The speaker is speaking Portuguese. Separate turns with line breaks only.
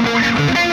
Música